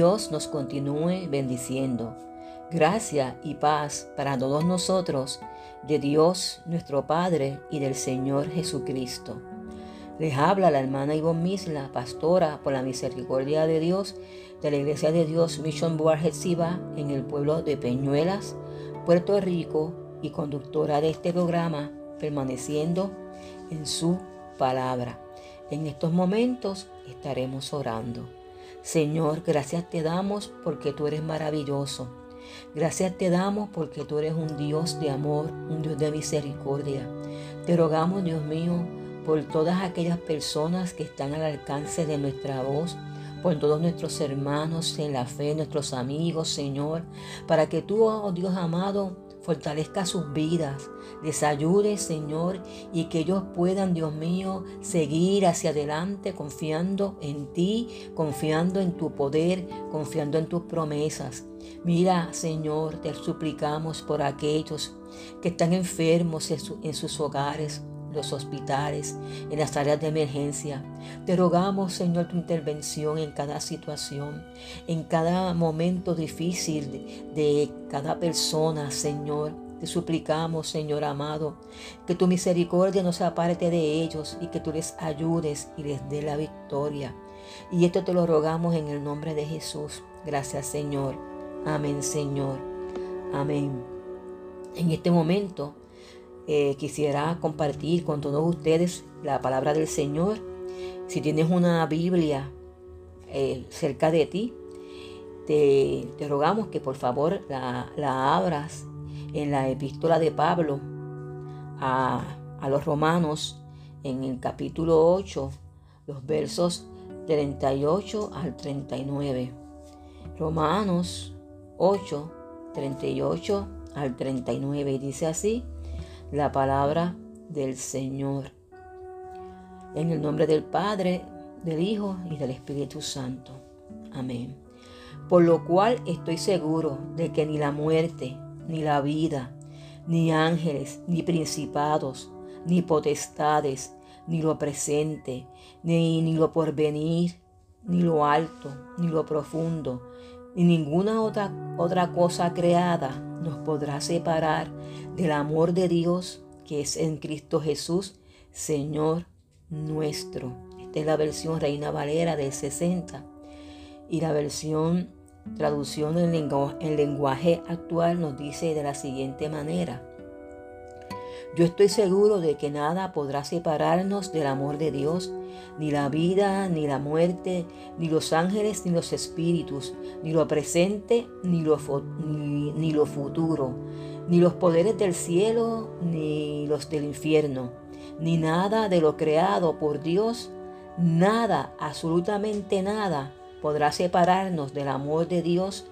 Dios nos continúe bendiciendo. Gracia y paz para todos nosotros, de Dios nuestro Padre y del Señor Jesucristo. Les habla la hermana Ivonne Misla, pastora por la misericordia de Dios de la Iglesia de Dios Mission Board en el pueblo de Peñuelas, Puerto Rico y conductora de este programa, permaneciendo en su palabra. En estos momentos estaremos orando. Señor, gracias te damos porque tú eres maravilloso. Gracias te damos porque tú eres un Dios de amor, un Dios de misericordia. Te rogamos, Dios mío, por todas aquellas personas que están al alcance de nuestra voz, por todos nuestros hermanos en la fe, nuestros amigos, Señor, para que tú, oh Dios amado, fortalezca sus vidas, les ayude, Señor, y que ellos puedan, Dios mío, seguir hacia adelante confiando en ti, confiando en tu poder, confiando en tus promesas. Mira, Señor, te suplicamos por aquellos que están enfermos en, sus hogares, los hospitales, en las áreas de emergencia. Te rogamos, Señor, tu intervención en cada situación, en cada momento difícil de, cada persona, Señor. Te suplicamos, Señor amado, que tu misericordia no se aparte de ellos y que tú les ayudes y les dé la victoria. Y esto te lo rogamos en el nombre de Jesús. Gracias, Señor. Amén, Señor. Amén. En este momento eh, quisiera compartir con todos ustedes la palabra del Señor. Si tienes una Biblia eh, cerca de ti, te, rogamos que por favor la, abras en la epístola de Pablo a, a los romanos en el capítulo 8, los versos 38 al 39. Romanos 8, 38 al 39. Y dice así, la palabra del Señor. En el nombre del Padre, del Hijo y del Espíritu Santo. Amén. Por lo cual estoy seguro de que ni la muerte, ni la vida, ni ángeles, ni principados, ni potestades, ni lo presente, ni, ni lo porvenir, ni lo alto, ni lo profundo, ni ninguna otra, otra cosa creada nos podrá separar del amor de Dios que es en Cristo Jesús, Señor nuestro. Esta es la versión Reina Valera del 60 y la versión traducción en en lenguaje actual nos dice de la siguiente manera. Yo estoy seguro de que nada podrá separarnos del amor de Dios, ni la vida, ni la muerte, ni los ángeles, ni los espíritus, ni lo presente, ni lo, futuro, ni los poderes del cielo, ni los del infierno, ni nada de lo creado por Dios, nada, absolutamente nada, podrá separarnos del amor de Dios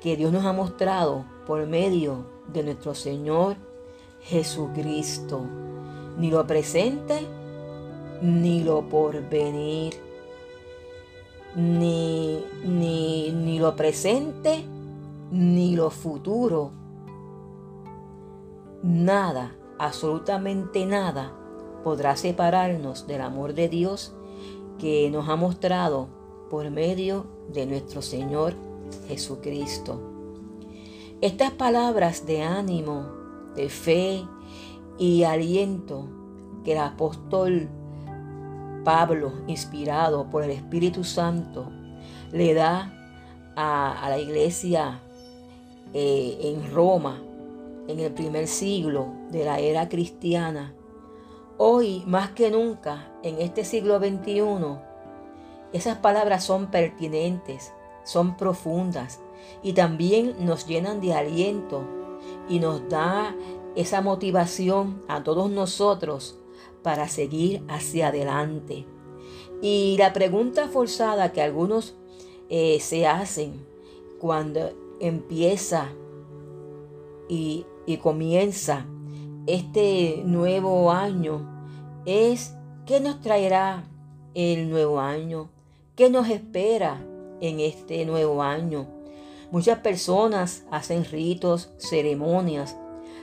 que Dios nos ha mostrado por medio de nuestro Señor Jesucristo, ni lo presente, ni lo porvenir, ni, ni, ni lo presente, ni lo futuro. Nada, absolutamente nada, podrá separarnos del amor de Dios que nos ha mostrado por medio de nuestro Señor Jesucristo. Estas palabras de ánimo de fe y aliento que el apóstol Pablo, inspirado por el Espíritu Santo, le da a, la iglesia eh, en Roma en el primer siglo de la era cristiana. Hoy, más que nunca, en este siglo XXI, esas palabras son pertinentes, son profundas y también nos llenan de aliento y nos da esa motivación a todos nosotros para seguir hacia adelante. Y la pregunta forzada que algunos eh, se hacen cuando empieza y, y comienza este nuevo año es ¿qué nos traerá el nuevo año? ¿Qué nos espera en este nuevo año? Muchas personas hacen ritos, ceremonias,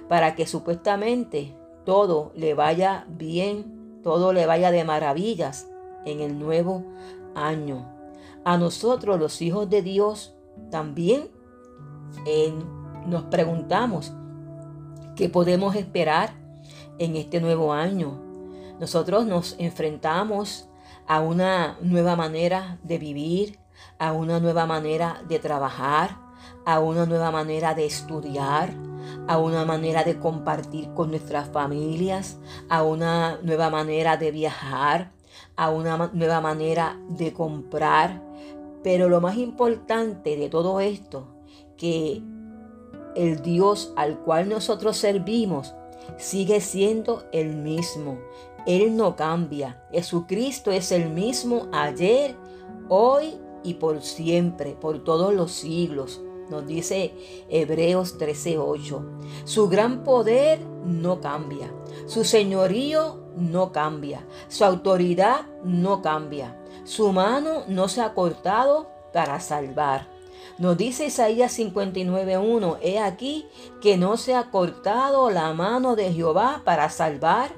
para que supuestamente todo le vaya bien, todo le vaya de maravillas en el nuevo año. a nosotros los hijos de Dios también nos preguntamos qué podemos esperar en este nuevo año. Nosotros nos enfrentamos a una nueva manera de vivir, a una nueva manera de trabajar, a una nueva manera de estudiar, a una manera de compartir con nuestras familias, a una nueva manera de viajar, a una nueva manera de comprar. Pero lo más importante de todo esto, que el Dios al cual nosotros servimos sigue siendo el mismo. Él no cambia. Jesucristo es el mismo ayer, hoy y por siempre, por todos los siglos. Nos dice Hebreos 13:8. Su gran poder no cambia. Su señorío no cambia. Su autoridad no cambia. Su mano no se ha cortado para salvar. Nos dice Isaías 59.1, he aquí que no se ha cortado la mano de Jehová para salvar,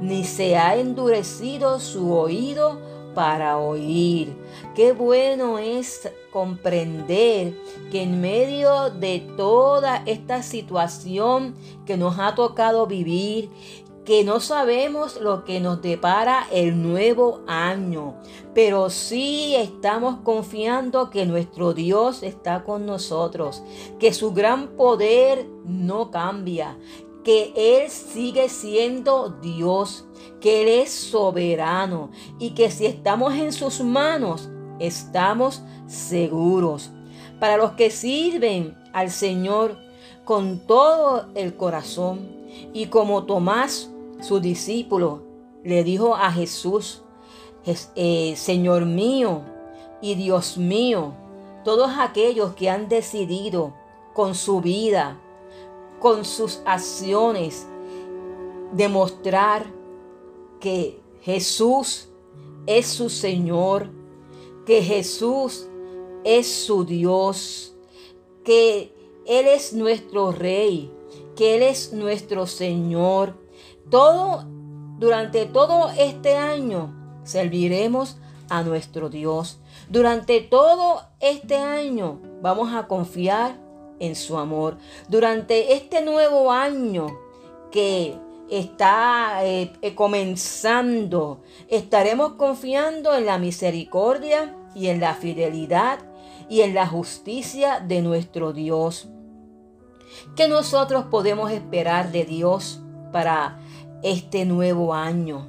ni se ha endurecido su oído para oír. Qué bueno es comprender que en medio de toda esta situación que nos ha tocado vivir, que no sabemos lo que nos depara el nuevo año, pero sí estamos confiando que nuestro Dios está con nosotros, que su gran poder no cambia, que Él sigue siendo Dios, que Él es soberano y que si estamos en sus manos, estamos seguros. Para los que sirven al Señor con todo el corazón y como Tomás su discípulo, le dijo a Jesús, eh, Señor mío y Dios mío, todos aquellos que han decidido con su vida, con sus acciones, demostrar que Jesús es su Señor, que Jesús es su Dios, que Él es nuestro Rey, que Él es nuestro Señor, todo, durante todo este año serviremos a nuestro Dios. Durante todo este año vamos a confiar en su amor. Durante este nuevo año que está eh, comenzando, estaremos confiando en la misericordia y en la fidelidad y en la justicia de nuestro Dios. ¿Qué nosotros podemos esperar de Dios para este nuevo año,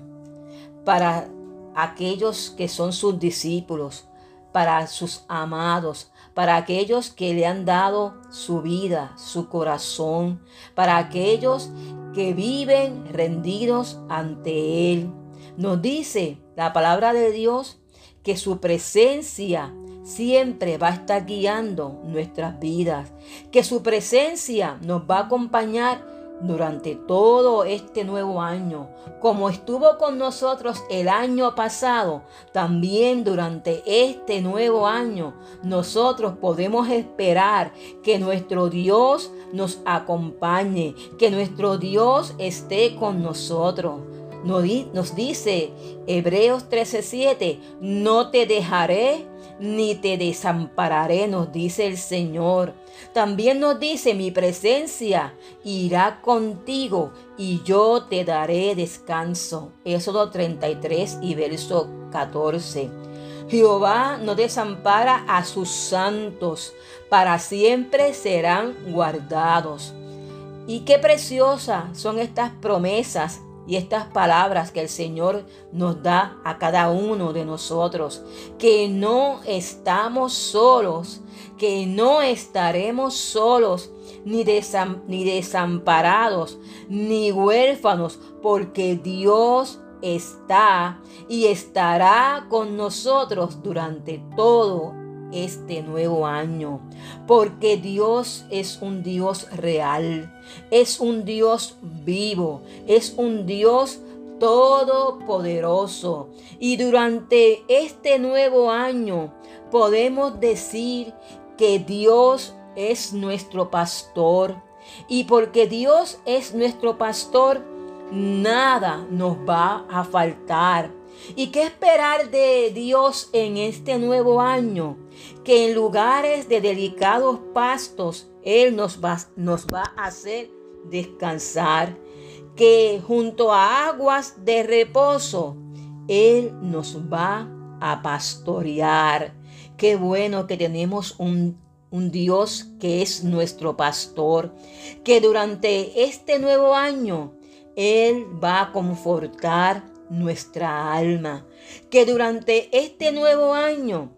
para aquellos que son sus discípulos, para sus amados, para aquellos que le han dado su vida, su corazón, para aquellos que viven rendidos ante Él. Nos dice la palabra de Dios que su presencia siempre va a estar guiando nuestras vidas, que su presencia nos va a acompañar durante todo este nuevo año, como estuvo con nosotros el año pasado, también durante este nuevo año, nosotros podemos esperar que nuestro Dios nos acompañe, que nuestro Dios esté con nosotros. Nos dice Hebreos 13:7, no te dejaré ni te desampararé, nos dice el Señor. También nos dice, mi presencia irá contigo y yo te daré descanso. Éxodo 33 y verso 14. Jehová no desampara a sus santos, para siempre serán guardados. Y qué preciosas son estas promesas y estas palabras que el Señor nos da a cada uno de nosotros, que no estamos solos, que no estaremos solos, ni, ni desamparados, ni huérfanos, porque Dios está y estará con nosotros durante todo este nuevo año, porque Dios es un Dios real, es un Dios vivo, es un Dios todopoderoso. Y durante este nuevo año podemos decir que Dios es nuestro pastor. Y porque Dios es nuestro pastor, nada nos va a faltar. ¿Y qué esperar de Dios en este nuevo año? Que en lugares de delicados pastos Él nos va, a hacer descansar. Que junto a aguas de reposo Él nos va a pastorear. Qué bueno que tenemos un Dios que es nuestro pastor, que durante este nuevo año Él va a confortar nuestra alma, que durante este nuevo año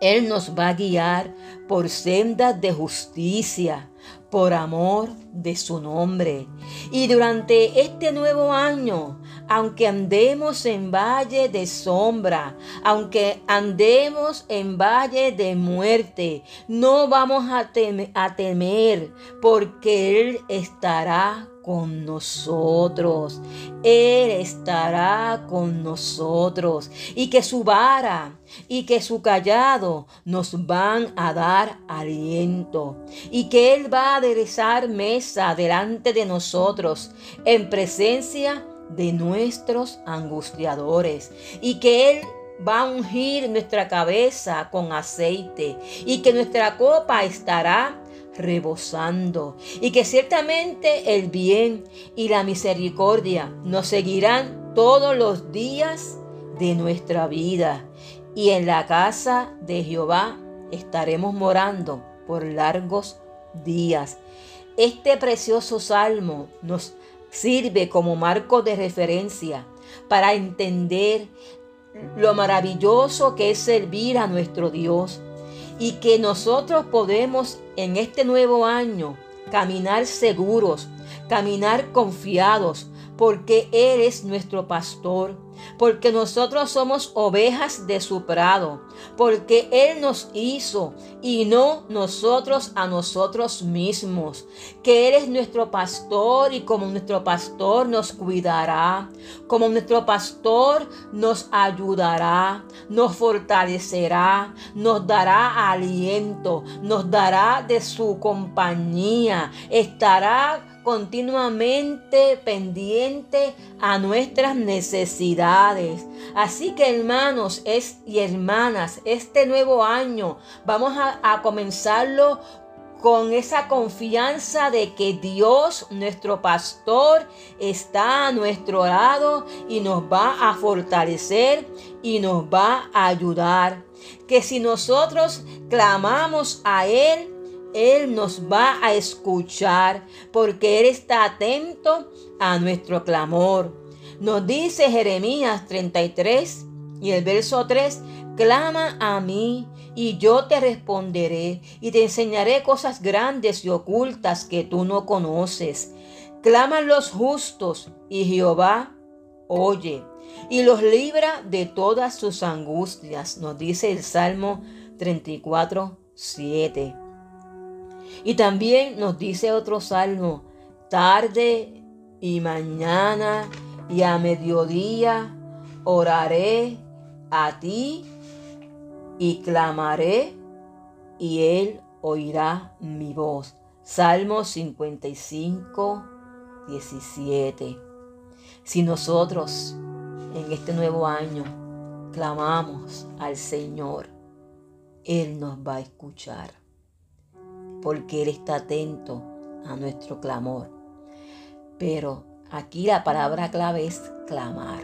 Él nos va a guiar por sendas de justicia, por amor de su nombre. Y durante este nuevo año, aunque andemos en valle de sombra, aunque andemos en valle de muerte, no vamos a, a temer porque Él estará con nosotros. Él estará con nosotros. Y que su vara y que su callado nos van a dar aliento. Y que Él va a aderezar mesa delante de nosotros en presencia de nuestros angustiadores. Y que Él va a ungir nuestra cabeza con aceite y que nuestra copa estará rebosando y que ciertamente el bien y la misericordia nos seguirán todos los días de nuestra vida y en la casa de Jehová estaremos morando por largos días. Este precioso salmo nos sirve como marco de referencia para entender lo maravilloso que es servir a nuestro Dios y que nosotros podemos en este nuevo año caminar seguros, caminar confiados, porque Él es nuestro pastor porque nosotros somos ovejas de su prado, porque Él nos hizo y no nosotros a nosotros mismos, que Él es nuestro pastor y como nuestro pastor nos cuidará, como nuestro pastor nos ayudará, nos fortalecerá, nos dará aliento, nos dará de su compañía, estará continuamente pendiente a nuestras necesidades. Así que hermanos y hermanas, este nuevo año vamos a, a comenzarlo con esa confianza de que Dios, nuestro pastor, está a nuestro lado y nos va a fortalecer y nos va a ayudar. Que si nosotros clamamos a Él, él nos va a escuchar porque Él está atento a nuestro clamor. Nos dice Jeremías 33 y el verso 3, clama a mí y yo te responderé y te enseñaré cosas grandes y ocultas que tú no conoces. Claman los justos y Jehová oye y los libra de todas sus angustias, nos dice el Salmo 34, 7. Y también nos dice otro salmo, tarde y mañana y a mediodía oraré a ti y clamaré y él oirá mi voz. Salmo 55, 17. Si nosotros en este nuevo año clamamos al Señor, Él nos va a escuchar porque Él está atento a nuestro clamor. Pero aquí la palabra clave es clamar.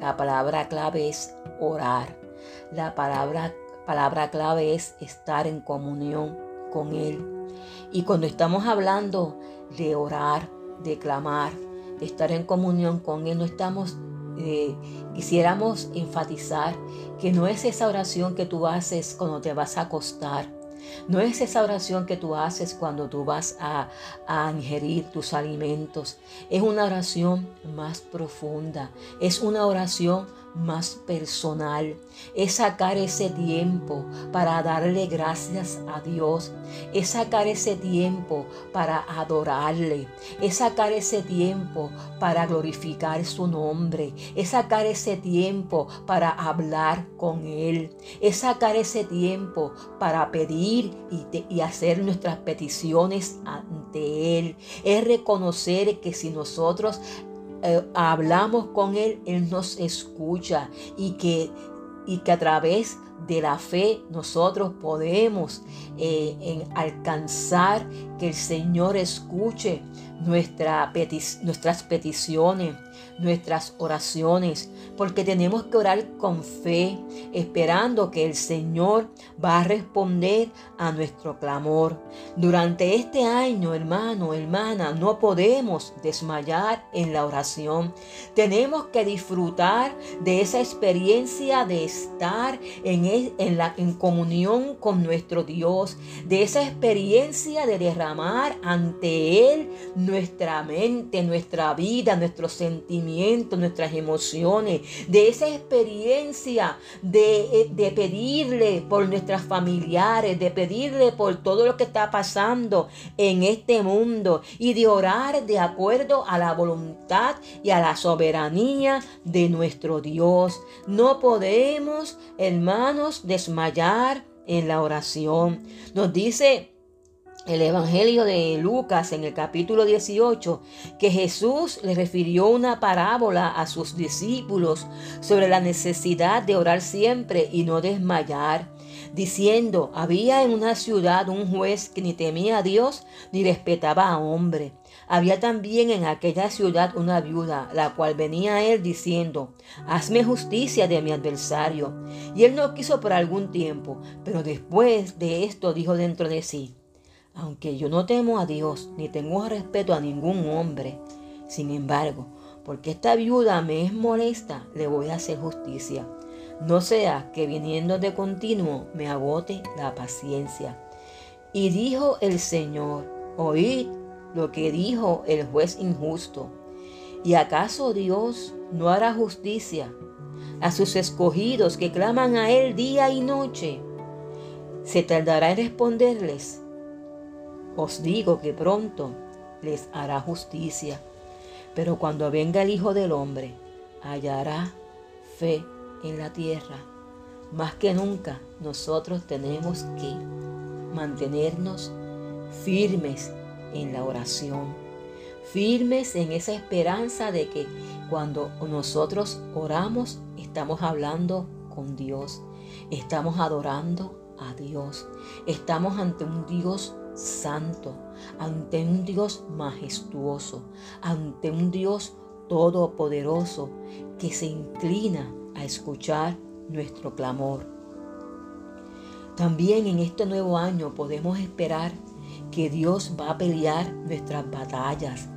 La palabra clave es orar. La palabra, palabra clave es estar en comunión con Él. Y cuando estamos hablando de orar, de clamar, de estar en comunión con Él, no estamos, eh, quisiéramos enfatizar que no es esa oración que tú haces cuando te vas a acostar no es esa oración que tú haces cuando tú vas a, ingerir tus alimentos. Es una oración más profunda. Es una oración más personal, es sacar ese tiempo para darle gracias a Dios, es sacar ese tiempo para adorarle, es sacar ese tiempo para glorificar su nombre, es sacar ese tiempo para hablar con Él, es sacar ese tiempo para pedir y, hacer nuestras peticiones ante Él, es reconocer que si nosotros eh, hablamos con Él, Él nos escucha y que, y que a través de la fe nosotros podemos eh, en alcanzar que el Señor escuche nuestra nuestras peticiones, nuestras oraciones, porque tenemos que orar con fe, esperando que el Señor va a responder a nuestro clamor. Durante este año, hermano, hermana, no podemos desmayar en la oración. Tenemos que disfrutar de esa experiencia de estar en, en, la, en comunión con nuestro Dios, de esa experiencia de derramar ante Él nuestra mente, nuestra vida, nuestros sentimientos, nuestras emociones, de esa experiencia de, de pedirle por nuestras familiares, de pedirle por todo lo que está pasando en este mundo y de orar de acuerdo a la voluntad y a la soberanía de nuestro Dios. No podemos, hermanos, desmayar en la oración. Nos dice el Evangelio de Lucas en el capítulo 18 que Jesús le refirió una parábola a sus discípulos sobre la necesidad de orar siempre y no desmayar, diciendo, había en una ciudad un juez que ni temía a Dios ni respetaba a hombre. Había también en aquella ciudad una viuda, la cual venía a él diciendo, hazme justicia de mi adversario. Y él no quiso por algún tiempo, pero después de esto dijo dentro de sí, aunque yo no temo a Dios ni tengo respeto a ningún hombre, sin embargo, porque esta viuda me es molesta, le voy a hacer justicia. No sea que viniendo de continuo me agote la paciencia. Y dijo el Señor, oíd lo que dijo el juez injusto. ¿Y acaso Dios no hará justicia a sus escogidos que claman a Él día y noche? ¿Se tardará en responderles? Os digo que pronto les hará justicia, pero cuando venga el Hijo del Hombre, hallará fe en la tierra. Más que nunca nosotros tenemos que mantenernos firmes en la oración, firmes en esa esperanza de que cuando nosotros oramos estamos hablando con Dios, estamos adorando a Dios, estamos ante un Dios santo, ante un Dios majestuoso, ante un Dios todopoderoso que se inclina a escuchar nuestro clamor. También en este nuevo año podemos esperar que Dios va a pelear nuestras batallas,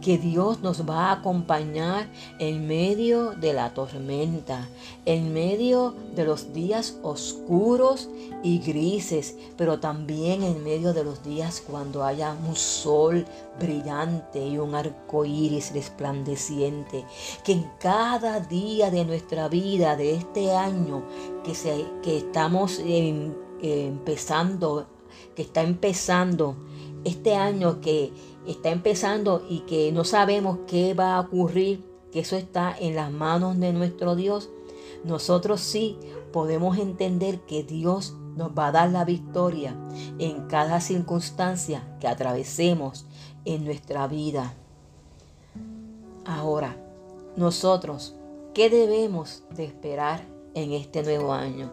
que Dios nos va a acompañar en medio de la tormenta, en medio de los días oscuros y grises, pero también en medio de los días cuando haya un sol brillante y un arco iris resplandeciente. Que en cada día de nuestra vida, de este año que, se, que estamos empezando, que está empezando, este año que está empezando y que no sabemos qué va a ocurrir, que eso está en las manos de nuestro Dios, nosotros sí podemos entender que Dios nos va a dar la victoria en cada circunstancia que atravesemos en nuestra vida. Ahora, nosotros, ¿qué debemos de esperar en este nuevo año?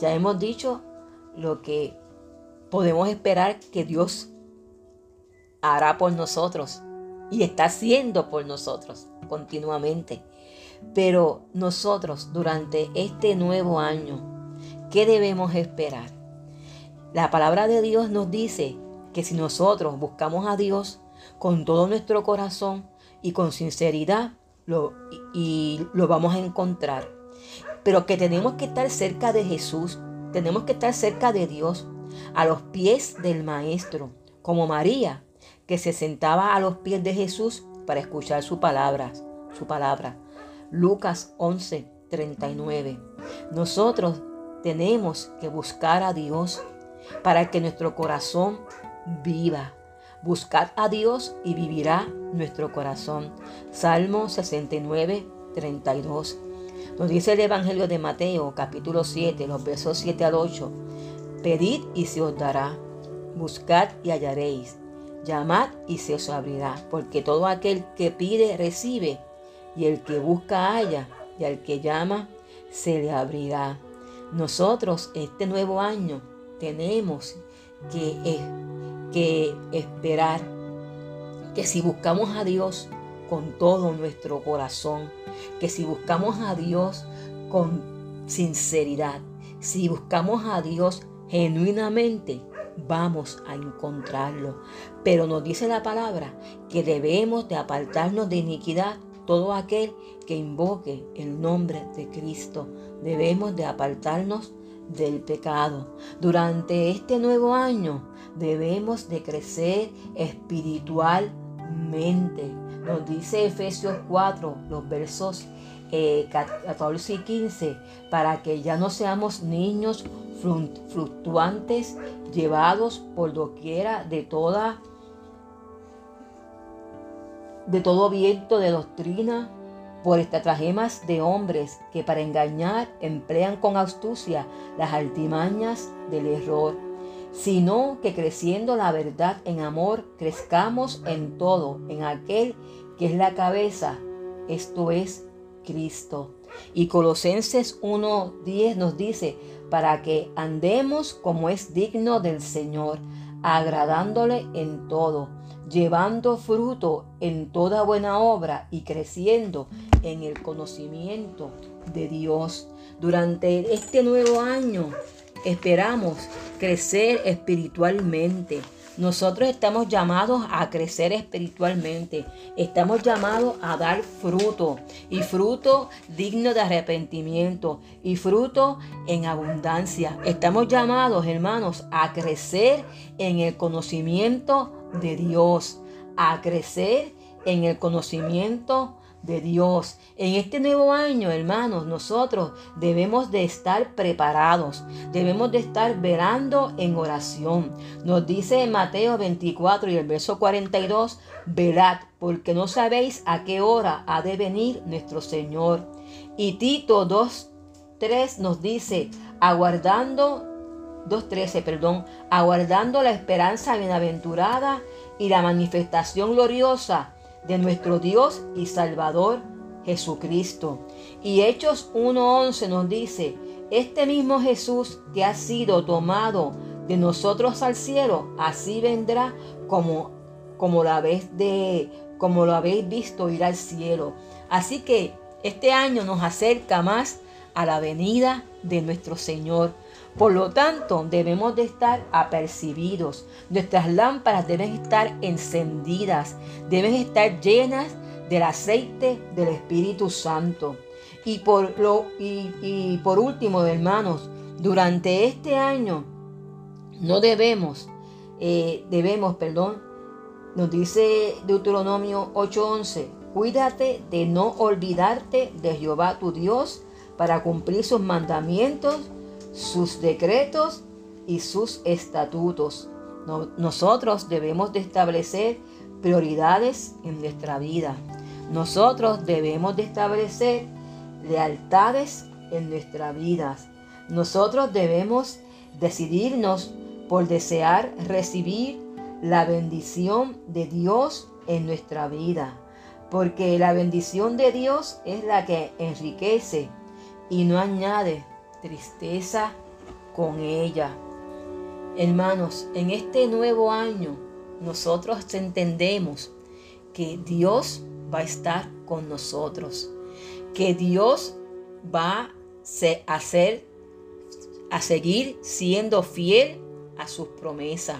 Ya hemos dicho lo que podemos esperar que Dios hará por nosotros y está haciendo por nosotros continuamente. Pero nosotros durante este nuevo año, ¿qué debemos esperar? La palabra de Dios nos dice que si nosotros buscamos a Dios con todo nuestro corazón y con sinceridad, lo, y lo vamos a encontrar. Pero que tenemos que estar cerca de Jesús, tenemos que estar cerca de Dios, a los pies del Maestro, como María, que se sentaba a los pies de Jesús para escuchar su palabra, su palabra. Lucas 11, 39. Nosotros tenemos que buscar a Dios para que nuestro corazón viva. Buscad a Dios y vivirá nuestro corazón. Salmo 69, 32. Nos dice el Evangelio de Mateo, capítulo 7, los versos 7 al 8. Pedid y se os dará. Buscad y hallaréis Llamad y se os abrirá, porque todo aquel que pide recibe, y el que busca haya, y al que llama se le abrirá. Nosotros este nuevo año tenemos que, que esperar que si buscamos a Dios con todo nuestro corazón, que si buscamos a Dios con sinceridad, si buscamos a Dios genuinamente, vamos a encontrarlo. Pero nos dice la palabra que debemos de apartarnos de iniquidad todo aquel que invoque el nombre de Cristo. Debemos de apartarnos del pecado. Durante este nuevo año debemos de crecer espiritualmente. Nos dice Efesios 4, los versos 14 eh, y 15, para que ya no seamos niños fluctuantes, llevados por doquiera de toda de todo viento de doctrina, por estratagemas de hombres que para engañar emplean con astucia las altimañas del error, sino que creciendo la verdad en amor, crezcamos en todo, en aquel que es la cabeza, esto es Cristo. Y Colosenses 1.10 nos dice, para que andemos como es digno del Señor, agradándole en todo, llevando fruto en toda buena obra y creciendo en el conocimiento de Dios. Durante este nuevo año esperamos crecer espiritualmente nosotros estamos llamados a crecer espiritualmente. Estamos llamados a dar fruto y fruto digno de arrepentimiento y fruto en abundancia. Estamos llamados, hermanos, a crecer en el conocimiento de Dios, a crecer en el conocimiento de Dios. En este nuevo año, hermanos, nosotros debemos de estar preparados, debemos de estar verando en oración. Nos dice Mateo 24 y el verso 42, velad, porque no sabéis a qué hora ha de venir nuestro Señor. Y Tito 2.3 nos dice, aguardando 2.13, perdón, aguardando la esperanza bienaventurada y la manifestación gloriosa de nuestro Dios y Salvador Jesucristo. Y Hechos 1.11 nos dice, este mismo Jesús que ha sido tomado de nosotros al cielo, así vendrá como, como, de, como lo habéis visto ir al cielo. Así que este año nos acerca más a la venida de nuestro Señor. Por lo tanto, debemos de estar apercibidos. Nuestras lámparas deben estar encendidas, deben estar llenas del aceite del Espíritu Santo. Y por, lo, y, por último, hermanos, durante este año no debemos, eh, debemos, perdón, nos dice Deuteronomio 8:11, cuídate de no olvidarte de Jehová tu Dios para cumplir sus mandamientos sus decretos y sus estatutos. nosotros debemos de establecer prioridades en nuestra vida. Nosotros debemos de establecer lealtades en nuestra vida. Nosotros debemos decidirnos por desear recibir la bendición de Dios en nuestra vida. Porque la bendición de Dios es la que enriquece y no añade tristeza con ella. Hermanos, en este nuevo año nosotros entendemos que Dios va a estar con nosotros, que Dios va a ser a seguir siendo fiel a sus promesas,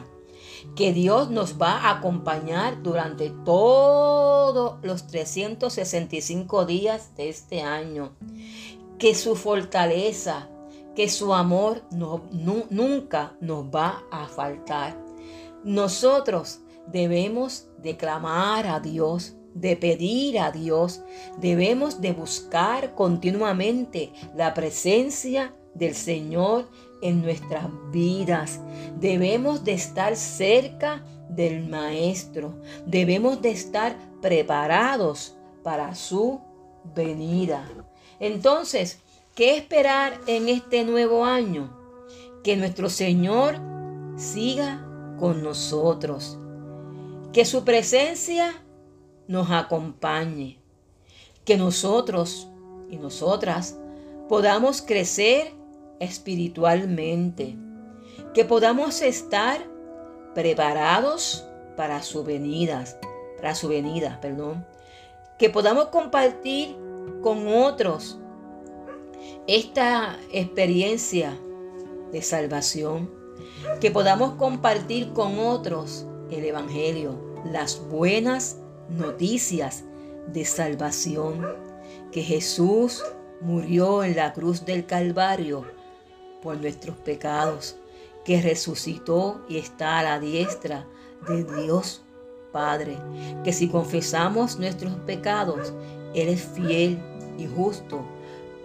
que Dios nos va a acompañar durante todos los 365 días de este año, que su fortaleza, que su amor no, nunca nos va a faltar. Nosotros debemos de clamar a Dios, de pedir a Dios, debemos de buscar continuamente la presencia del Señor en nuestras vidas. Debemos de estar cerca del Maestro. Debemos de estar preparados para su venida. Entonces, ¿Qué esperar en este nuevo año? Que nuestro Señor siga con nosotros. Que su presencia nos acompañe. que nosotros y nosotras podamos crecer espiritualmente, que podamos estar preparados para su venida, para su venida, perdón, que podamos compartir con otros. Esta experiencia de salvación, que podamos compartir con otros el Evangelio, las buenas noticias de salvación, que Jesús murió en la cruz del Calvario por nuestros pecados, que resucitó y está a la diestra de Dios Padre, que si confesamos nuestros pecados, Él es fiel y justo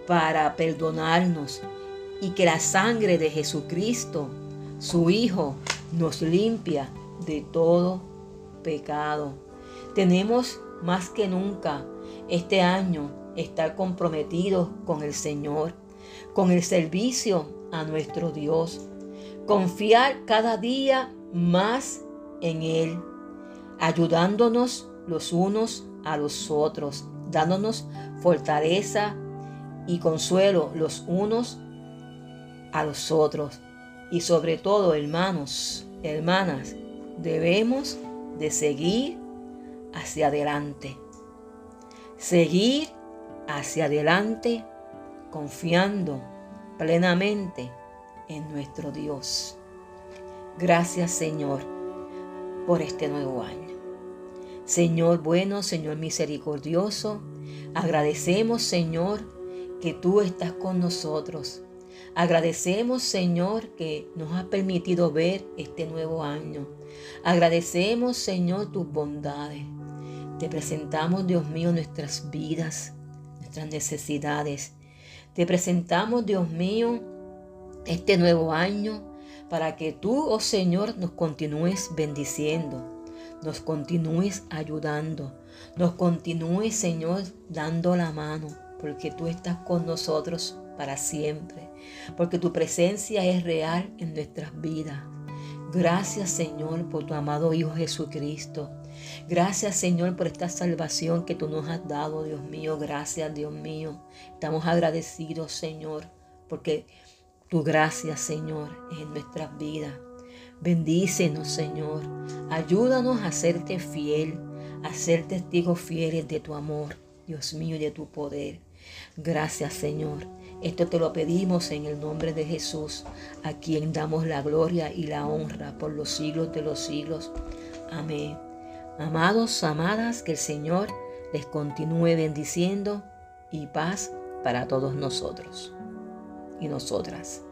para perdonarnos y que la sangre de Jesucristo, su Hijo, nos limpia de todo pecado. Tenemos más que nunca este año estar comprometidos con el Señor, con el servicio a nuestro Dios, confiar cada día más en Él, ayudándonos los unos a los otros, dándonos fortaleza y consuelo los unos a los otros. Y sobre todo, hermanos, hermanas, debemos de seguir hacia adelante. Seguir hacia adelante confiando plenamente en nuestro Dios. Gracias Señor por este nuevo año. Señor bueno, Señor misericordioso, agradecemos Señor que tú estás con nosotros. Agradecemos Señor que nos has permitido ver este nuevo año. Agradecemos Señor tus bondades. Te presentamos Dios mío nuestras vidas, nuestras necesidades. Te presentamos Dios mío este nuevo año para que tú, oh Señor, nos continúes bendiciendo, nos continúes ayudando, nos continúes, Señor, dando la mano, porque tú estás con nosotros para siempre, porque tu presencia es real en nuestras vidas. Gracias, Señor, por tu amado Hijo Jesucristo. Gracias, Señor, por esta salvación que tú nos has dado, Dios mío. Gracias, Dios mío. Estamos agradecidos, Señor, porque tu gracia, Señor, en nuestras vidas. Bendícenos, Señor. Ayúdanos a serte fiel, a ser testigos fieles de tu amor, Dios mío, y de tu poder. Gracias, Señor. Esto te lo pedimos en el nombre de Jesús, a quien damos la gloria y la honra por los siglos de los siglos. Amén. Amados, amadas, que el Señor les continúe bendiciendo y paz para todos nosotros y nosotras.